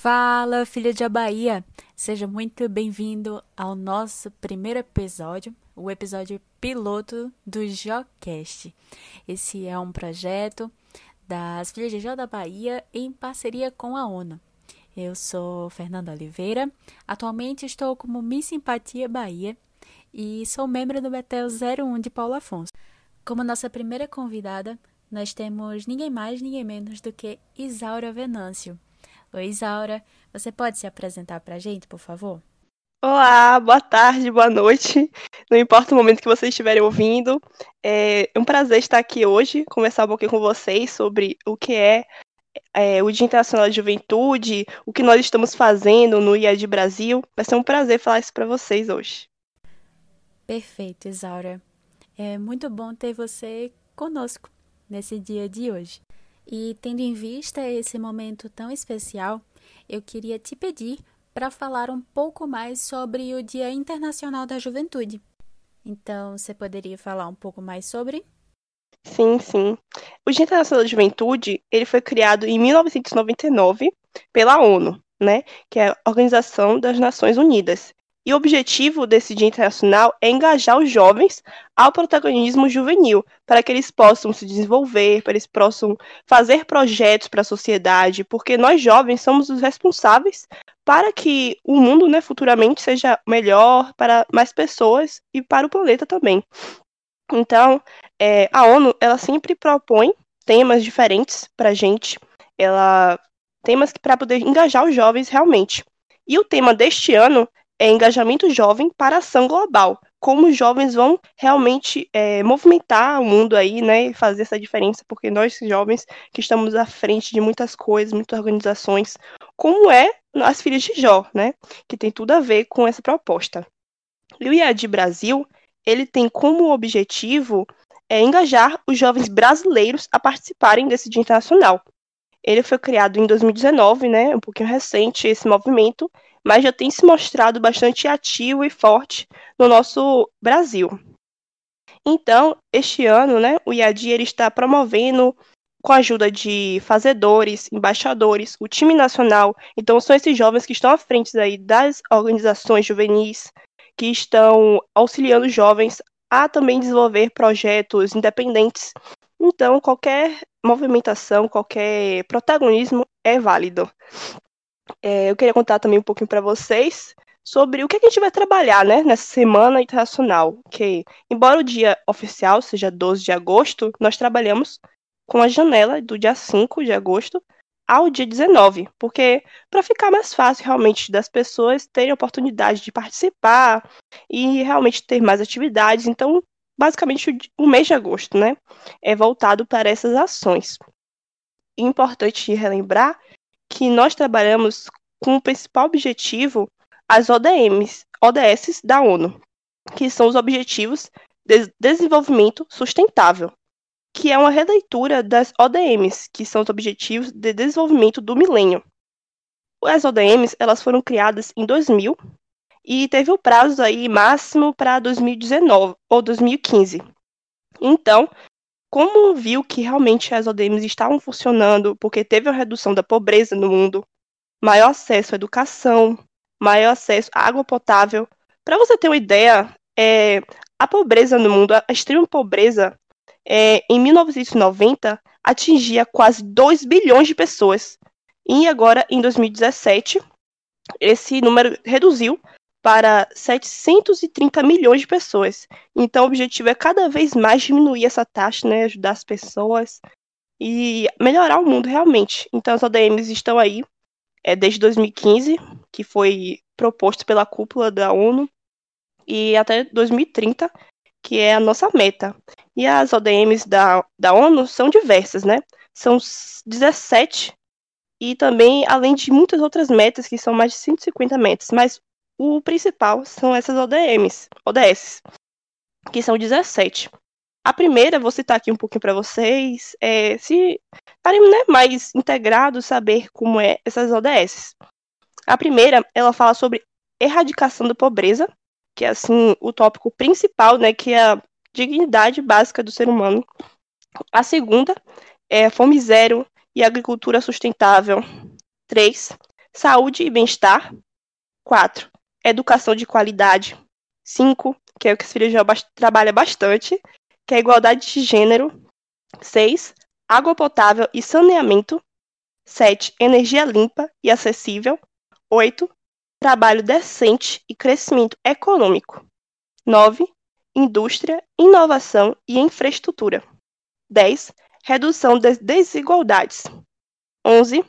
Fala, filha de Bahia! Seja muito bem-vindo ao nosso primeiro episódio, o episódio piloto do Jocast. Esse é um projeto das Filhas de Jó da Bahia em parceria com a ONU. Eu sou Fernanda Oliveira, atualmente estou como Miss Simpatia Bahia e sou membro do Betel 01 de Paulo Afonso. Como nossa primeira convidada, nós temos ninguém mais, ninguém menos do que Isaura Venâncio. Oi, Isaura, você pode se apresentar para a gente, por favor? Olá, boa tarde, boa noite. Não importa o momento que vocês estiverem ouvindo. É um prazer estar aqui hoje, conversar um pouquinho com vocês sobre o que é, é o Dia Internacional da Juventude, o que nós estamos fazendo no IAD Brasil. Vai ser um prazer falar isso para vocês hoje. Perfeito, Isaura. É muito bom ter você conosco nesse dia de hoje. E tendo em vista esse momento tão especial, eu queria te pedir para falar um pouco mais sobre o Dia Internacional da Juventude. Então, você poderia falar um pouco mais sobre? Sim, sim. O Dia Internacional da Juventude, ele foi criado em 1999 pela ONU, né, que é a Organização das Nações Unidas. E o objetivo desse Dia Internacional é engajar os jovens ao protagonismo juvenil, para que eles possam se desenvolver, para eles possam fazer projetos para a sociedade, porque nós jovens somos os responsáveis para que o mundo né, futuramente seja melhor para mais pessoas e para o planeta também. Então, é, a ONU ela sempre propõe temas diferentes para a gente, ela temas para poder engajar os jovens realmente. E o tema deste ano é engajamento jovem para ação global. Como os jovens vão realmente é, movimentar o mundo aí, né, fazer essa diferença, porque nós jovens que estamos à frente de muitas coisas, muitas organizações, como é as Filhas de Jó, né, que tem tudo a ver com essa proposta. E o IAD Brasil, ele tem como objetivo é, engajar os jovens brasileiros a participarem desse Dia Internacional. Ele foi criado em 2019, né, um pouquinho recente esse movimento, mas já tem se mostrado bastante ativo e forte no nosso Brasil. Então, este ano, né, o IAD ele está promovendo com a ajuda de fazedores, embaixadores, o time nacional. Então, são esses jovens que estão à frente aí das organizações juvenis, que estão auxiliando jovens a também desenvolver projetos independentes. Então, qualquer movimentação, qualquer protagonismo é válido é, eu queria contar também um pouquinho para vocês sobre o que a gente vai trabalhar né, nessa Semana Internacional. Que, embora o dia oficial seja 12 de agosto, nós trabalhamos com a janela do dia 5 de agosto ao dia 19, porque para ficar mais fácil realmente das pessoas terem a oportunidade de participar e realmente ter mais atividades. Então, basicamente, o mês de agosto né, é voltado para essas ações. Importante relembrar que nós trabalhamos com o principal objetivo as ODMs, ODS da ONU, que são os Objetivos de Desenvolvimento Sustentável, que é uma releitura das ODMs, que são os Objetivos de Desenvolvimento do Milênio. As ODMs elas foram criadas em 2000 e teve o prazo aí máximo para 2019 ou 2015. Então, como viu que realmente as ODMs estavam funcionando, porque teve uma redução da pobreza no mundo, maior acesso à educação, maior acesso à água potável. Para você ter uma ideia, é, a pobreza no mundo, a extrema pobreza, é, em 1990 atingia quase 2 bilhões de pessoas. E agora, em 2017, esse número reduziu para 730 milhões de pessoas. Então, o objetivo é cada vez mais diminuir essa taxa, né, ajudar as pessoas e melhorar o mundo realmente. Então, as ODMs estão aí é, desde 2015, que foi proposto pela cúpula da ONU, e até 2030, que é a nossa meta. E as ODMs da, da ONU são diversas, né? São 17 e também, além de muitas outras metas, que são mais de 150 metas, mas o principal são essas ODMs, ODS, que são 17. A primeira, vou citar aqui um pouquinho para vocês, é, se estarem né, mais integrados, saber como é essas ODS. A primeira, ela fala sobre erradicação da pobreza, que é assim o tópico principal, né, que é a dignidade básica do ser humano. A segunda é fome zero e agricultura sustentável. Três, saúde e bem-estar. 4. Educação de qualidade. 5. Que é o que a Esfirejó trabalha bastante, que é a igualdade de gênero. 6. Água potável e saneamento. 7. Energia limpa e acessível. 8. Trabalho decente e crescimento econômico. 9. Indústria, inovação e infraestrutura. 10. Redução das desigualdades. 11.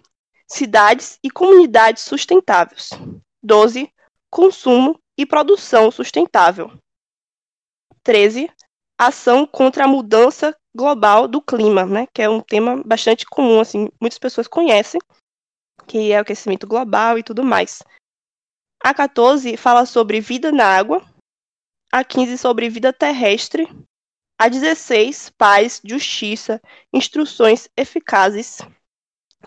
Cidades e comunidades sustentáveis. 12. Consumo e produção sustentável. 13. Ação contra a mudança global do clima, né, que é um tema bastante comum, assim, muitas pessoas conhecem, que é o aquecimento global e tudo mais. A 14 fala sobre vida na água, a 15 sobre vida terrestre, a 16 paz, justiça, instruções eficazes.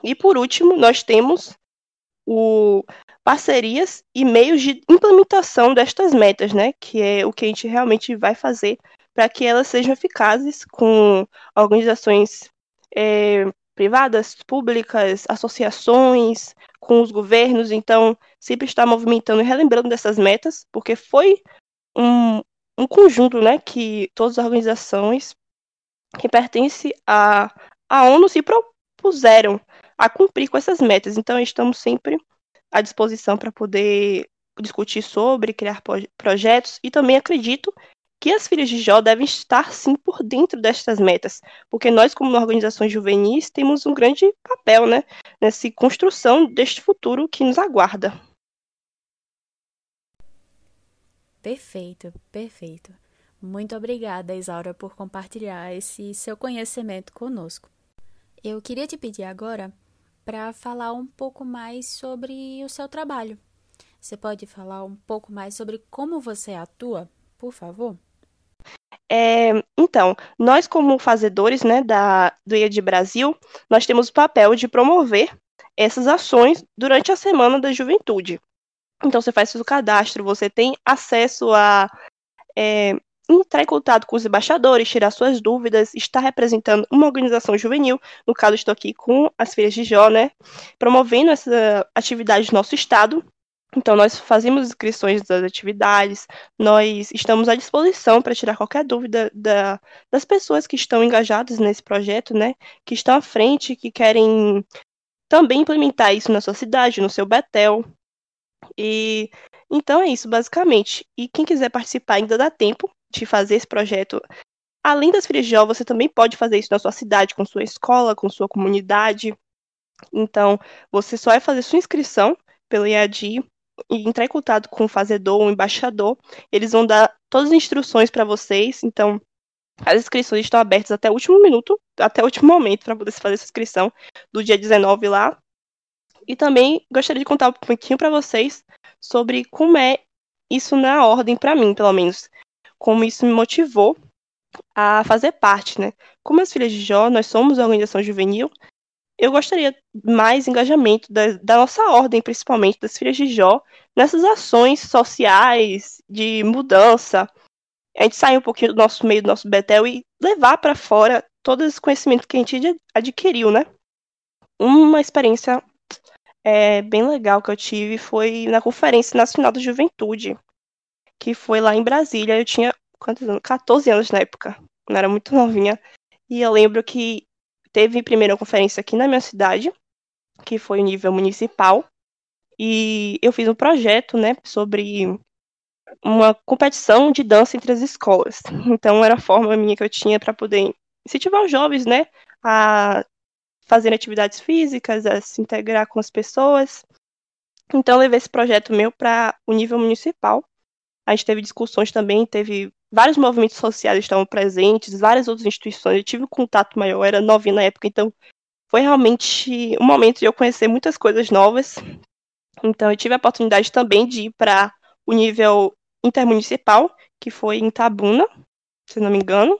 E por último, nós temos o parcerias e meios de implementação destas metas, né, que é o que a gente realmente vai fazer para que elas sejam eficazes com organizações é, privadas, públicas, associações, com os governos. Então, sempre estar movimentando e relembrando dessas metas, porque foi um, um conjunto né, que todas as organizações que pertencem à, à ONU se propuseram a cumprir com essas metas. Então, estamos sempre à disposição para poder discutir sobre, criar projetos e também acredito que as filhas de Jó devem estar sim por dentro destas metas, porque nós, como organizações juvenis, temos um grande papel né, nessa construção deste futuro que nos aguarda. Perfeito, perfeito. Muito obrigada, Isaura, por compartilhar esse seu conhecimento conosco. Eu queria te pedir agora para falar um pouco mais sobre o seu trabalho. Você pode falar um pouco mais sobre como você atua, por favor? É, então, nós como fazedores né, da, do IAD Brasil, nós temos o papel de promover essas ações durante a Semana da Juventude. Então, você faz seu cadastro, você tem acesso a é, entrar em contato com os embaixadores, tirar suas dúvidas, estar representando uma organização juvenil. No caso, estou aqui com as Filhas de Jó, né? Promovendo essa atividade no nosso estado. Então, nós fazemos inscrições das atividades, nós estamos à disposição para tirar qualquer dúvida da, das pessoas que estão engajadas nesse projeto, né? Que estão à frente, que querem também implementar isso na sua cidade, no seu Betel. E então é isso, basicamente. E quem quiser participar ainda dá tempo de fazer esse projeto. Além das Frijol, você também pode fazer isso na sua cidade, com sua escola, com sua comunidade. Então, você só vai fazer sua inscrição pelo IAD e entrar em contato com o fazedor ou embaixador, eles vão dar todas as instruções para vocês. Então, as inscrições estão abertas até o último minuto, até o último momento para poder fazer essa inscrição do dia 19 lá. E também gostaria de contar um pouquinho para vocês sobre como é isso na ordem para mim, pelo menos, como isso me motivou a fazer parte, né? Como as filhas de Jó, nós somos uma organização juvenil eu gostaria mais engajamento da, da, nossa ordem, principalmente das filhas de Jó, nessas ações sociais de mudança. A gente sair um pouquinho do nosso meio, do nosso Betel e levar para fora todo esse conhecimento que a gente adquiriu, né? Uma experiência é, bem legal que eu tive foi na Conferência Nacional da Juventude, que foi lá em Brasília. Eu tinha quantos anos? 14 anos na época, não era muito novinha. E eu lembro que teve primeiro conferência aqui na minha cidade, que foi o nível municipal, e eu fiz um projeto, né, sobre uma competição de dança entre as escolas. Então era a forma minha que eu tinha para poder incentivar os jovens, né, a fazer atividades físicas, a se integrar com as pessoas. Então levei esse projeto meu para o nível municipal. A gente teve discussões também, teve vários movimentos sociais estavam presentes, várias outras instituições. Eu tive um contato maior, era novinha na época, então foi realmente um momento de eu conhecer muitas coisas novas. Então eu tive a oportunidade também de ir para o nível intermunicipal, que foi em Tabuna, se não me engano.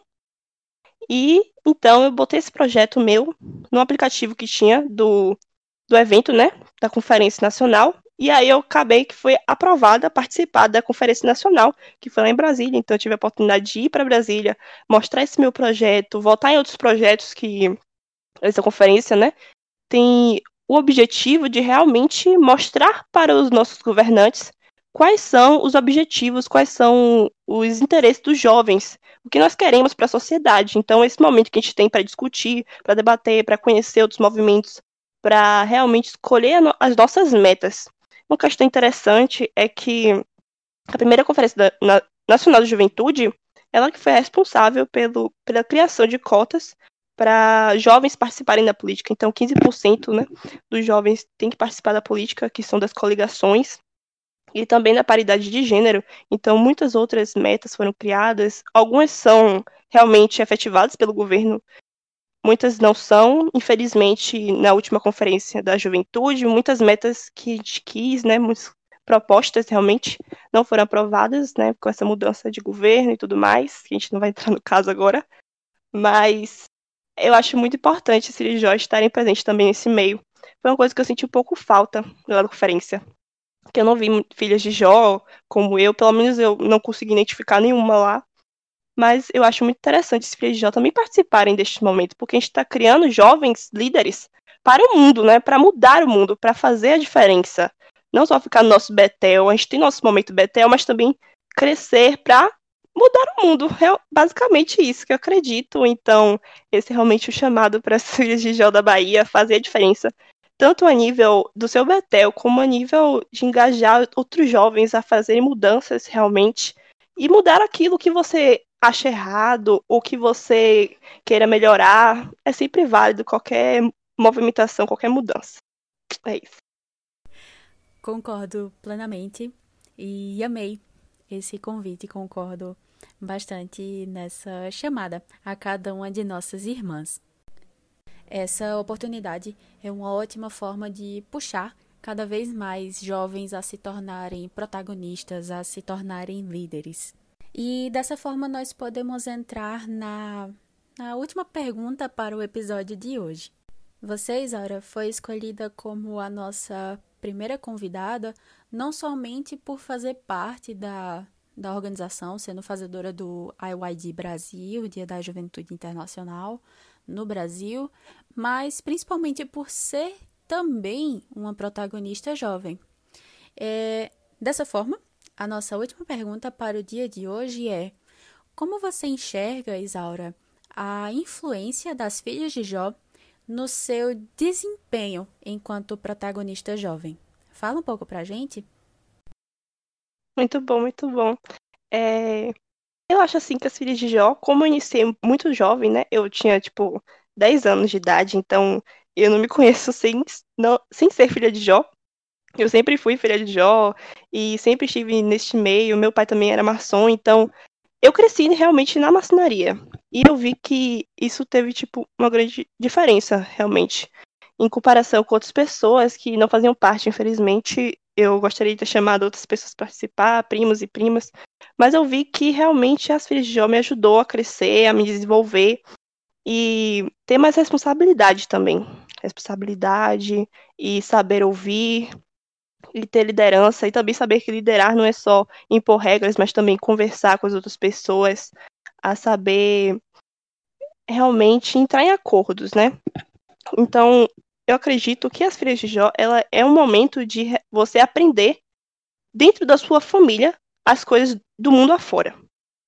E então eu botei esse projeto meu no aplicativo que tinha do, do evento, né, da Conferência Nacional, e aí eu acabei que foi aprovada a participar da Conferência Nacional, que foi lá em Brasília. Então eu tive a oportunidade de ir para Brasília, mostrar esse meu projeto, voltar em outros projetos que essa conferência, né, tem o objetivo de realmente mostrar para os nossos governantes quais são os objetivos, quais são os interesses dos jovens, o que nós queremos para a sociedade. Então, esse momento que a gente tem para discutir, para debater, para conhecer outros movimentos, para realmente escolher as nossas metas. Uma questão interessante é que a primeira Conferência Nacional de Juventude, ela que foi responsável pelo, pela criação de cotas para jovens participarem da política. Então, 15% né, dos jovens têm que participar da política, que são das coligações, e também da paridade de gênero. Então, muitas outras metas foram criadas. Algumas são realmente efetivadas pelo governo, muitas não são. Infelizmente, na última conferência da juventude, muitas metas que a gente quis, né, muitas propostas realmente não foram aprovadas, né, com essa mudança de governo e tudo mais, que a gente não vai entrar no caso agora. Mas eu acho muito importante esses Jorge estarem presentes também nesse meio. Foi uma coisa que eu senti um pouco falta na conferência que eu não vi filhas de Jó como eu, pelo menos eu não consegui identificar nenhuma lá. Mas eu acho muito interessante as filhas de Jó também participarem deste momento, porque a gente está criando jovens líderes para o mundo, né? Para mudar o mundo, para fazer a diferença. Não só ficar no nosso Betel, a gente tem nosso momento Betel, mas também crescer para mudar o mundo. É basicamente isso que eu acredito. Então, esse é realmente o chamado para as filhas de Jó da Bahia fazer a diferença tanto a nível do seu Betel, como a nível de engajar outros jovens a fazerem mudanças realmente e mudar aquilo que você acha errado ou que você queira melhorar. É sempre válido qualquer movimentação, qualquer mudança. É isso. Concordo plenamente e amei esse convite, concordo bastante nessa chamada a cada uma de nossas irmãs. Essa oportunidade é uma ótima forma de puxar cada vez mais jovens a se tornarem protagonistas, a se tornarem líderes. E dessa forma nós podemos entrar na, na última pergunta para o episódio de hoje. Você, Isaura, foi escolhida como a nossa primeira convidada não somente por fazer parte da, da organização, sendo fazedora do IYD Brasil, Dia da Juventude Internacional, no Brasil, mas principalmente por ser também uma protagonista jovem. É, dessa forma, a nossa última pergunta para o dia de hoje é: como você enxerga, Isaura, a influência das filhas de Jó no seu desempenho enquanto protagonista jovem? Fala um pouco pra gente. Muito bom, muito bom. É, eu acho assim que as filhas de Jó, como eu iniciei muito jovem, né? Eu tinha, tipo, 10 anos de idade, então eu não me conheço sem, não, sem ser filha de Jó. Eu sempre fui filha de Jó e sempre estive neste meio. Meu pai também era maçom, então eu cresci realmente na maçonaria. E eu vi que isso teve, tipo, uma grande diferença, realmente. Em comparação com outras pessoas que não faziam parte, infelizmente, eu gostaria de ter chamado outras pessoas para participar, primos e primas, mas eu vi que realmente as filhas de Jó me ajudou a crescer, a me desenvolver e ter mais responsabilidade também. Responsabilidade e saber ouvir e ter liderança e também saber que liderar não é só impor regras, mas também conversar com as outras pessoas, a saber realmente entrar em acordos, né? Então, eu acredito que as filhas de Jó, ela é um momento de você aprender dentro da sua família as coisas do mundo afora.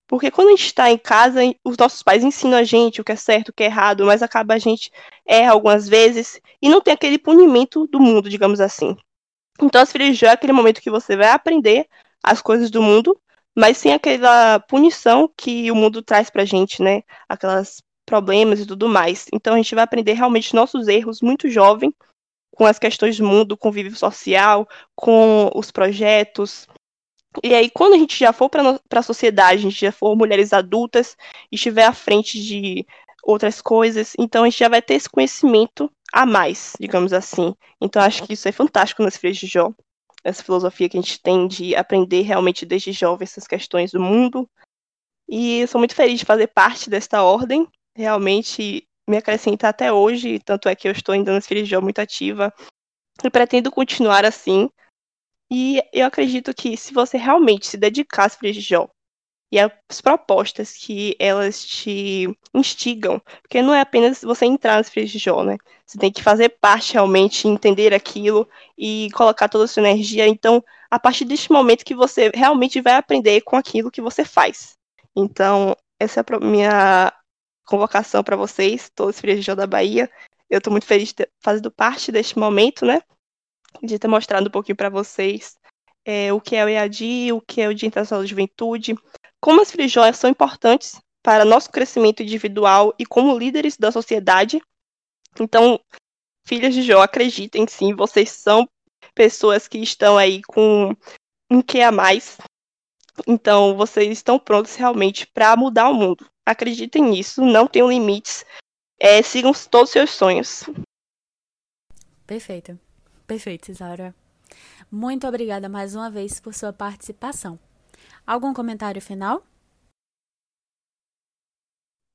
Porque quando a gente está em casa, os nossos pais ensinam a gente o que é certo, o que é errado, mas acaba a gente erra algumas vezes e não tem aquele punimento do mundo, digamos assim. Então, as filhas é aquele momento que você vai aprender as coisas do mundo, mas sem aquela punição que o mundo traz pra gente, né? Aquelas problemas e tudo mais. Então a gente vai aprender realmente nossos erros muito jovem, com as questões do mundo, convívio social, com os projetos. E aí, quando a gente já for para a sociedade, a gente já for mulheres adultas, estiver à frente de outras coisas, então a gente já vai ter esse conhecimento a mais, digamos assim. Então acho que isso é fantástico nas Filhas de Jó, essa filosofia que a gente tem de aprender realmente desde jovem essas questões do mundo. E sou muito feliz de fazer parte desta ordem, realmente me acrescenta até hoje, tanto é que eu estou ainda nas Filhas de Jó muito ativa e pretendo continuar assim. E eu acredito que se você realmente se dedicar às Filhas de Jó e as propostas que elas te instigam, porque não é apenas você entrar nas frias de Jó, né? Você tem que fazer parte realmente, entender aquilo e colocar toda a sua energia. Então, a partir deste momento que você realmente vai aprender com aquilo que você faz. Então, essa é a minha convocação para vocês, todos os frias de Jó da Bahia. Eu estou muito feliz de fazendo parte deste momento, né? De ter mostrado um pouquinho para vocês é, o que é o EAD, o que é o Dia Internacional da Juventude, como as frijoias são importantes para nosso crescimento individual e como líderes da sociedade. Então, filhas de Jó, acreditem sim, vocês são pessoas que estão aí com um que a mais. Então, vocês estão prontos realmente para mudar o mundo. Acreditem nisso, não tenham limites. É, sigam todos os seus sonhos. Perfeito. Perfeito, Isaura. Muito obrigada mais uma vez por sua participação. Algum comentário final?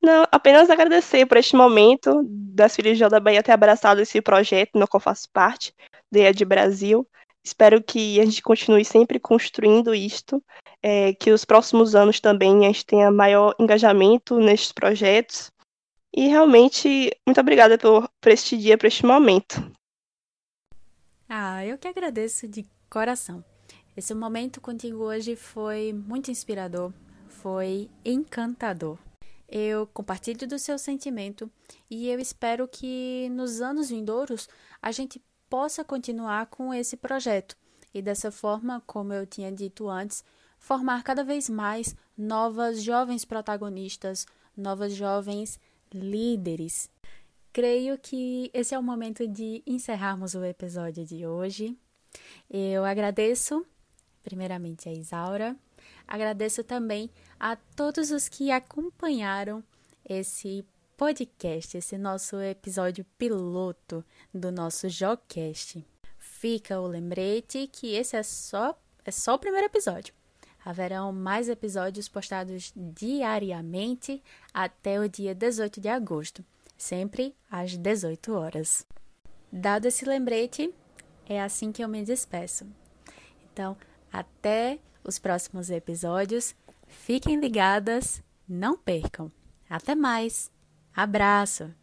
Não, apenas agradecer por este momento das Filhas de da Bahia ter abraçado esse projeto no qual faço parte, DEA de Brasil. Espero que a gente continue sempre construindo isto, é, que os próximos anos também a gente tenha maior engajamento nestes projetos. E realmente, muito obrigada por, por este dia, por este momento. Ah, eu que agradeço de coração. Esse momento contigo hoje foi muito inspirador, foi encantador. Eu compartilho do seu sentimento e eu espero que nos anos vindouros a gente possa continuar com esse projeto e dessa forma, como eu tinha dito antes, formar cada vez mais novas jovens protagonistas, novas jovens líderes creio que esse é o momento de encerrarmos o episódio de hoje. Eu agradeço, primeiramente, a Isaura, agradeço também a todos os que acompanharam esse podcast, esse nosso episódio piloto do nosso Jocast. Fica o lembrete que esse é só, é só o primeiro episódio. Haverão mais episódios postados diariamente até o dia 18 de agosto sempre às 18 horas. Dado esse lembrete, é assim que eu me despeço. Então, até os próximos episódios. Fiquem ligadas, não percam. Até mais. Abraço!